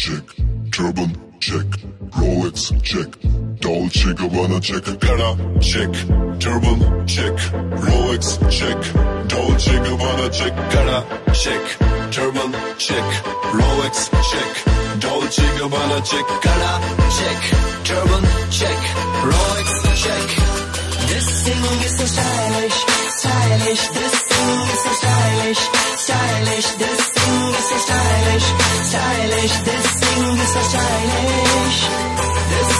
check, turban check, Rolex check, Dolce Gabbana check, Gara check, turban check, Rolex check, Dolce Gabbana check, Gara check, turban check, Rolex check, Dolce Gabbana check, Gara check, turban check, Rolex check. This thing is so stylish, stylish. This thing is so stylish. Mr. Stylish. This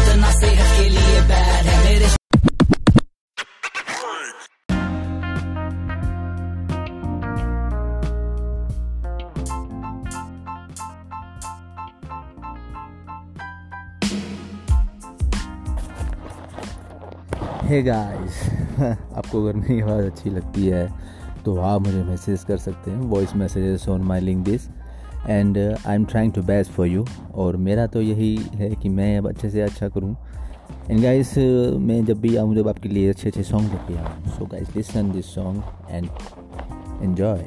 इतना सेहत के लिए bad है, मेरे हे guys आपको अगर मेरी आवाज़ अच्छी लगती है तो आप मुझे मैसेज कर सकते हैं voice messages on my link this and I am trying to best for you और मेरा तो यही है कि मैं अब अच्छे से अच्छा करूँ। एंड गाइस मैं जब भी आऊँ, जब आपके लिए अच्छे अच्छे सॉन्ग लेके आऊँ so guys listen this song and enjoy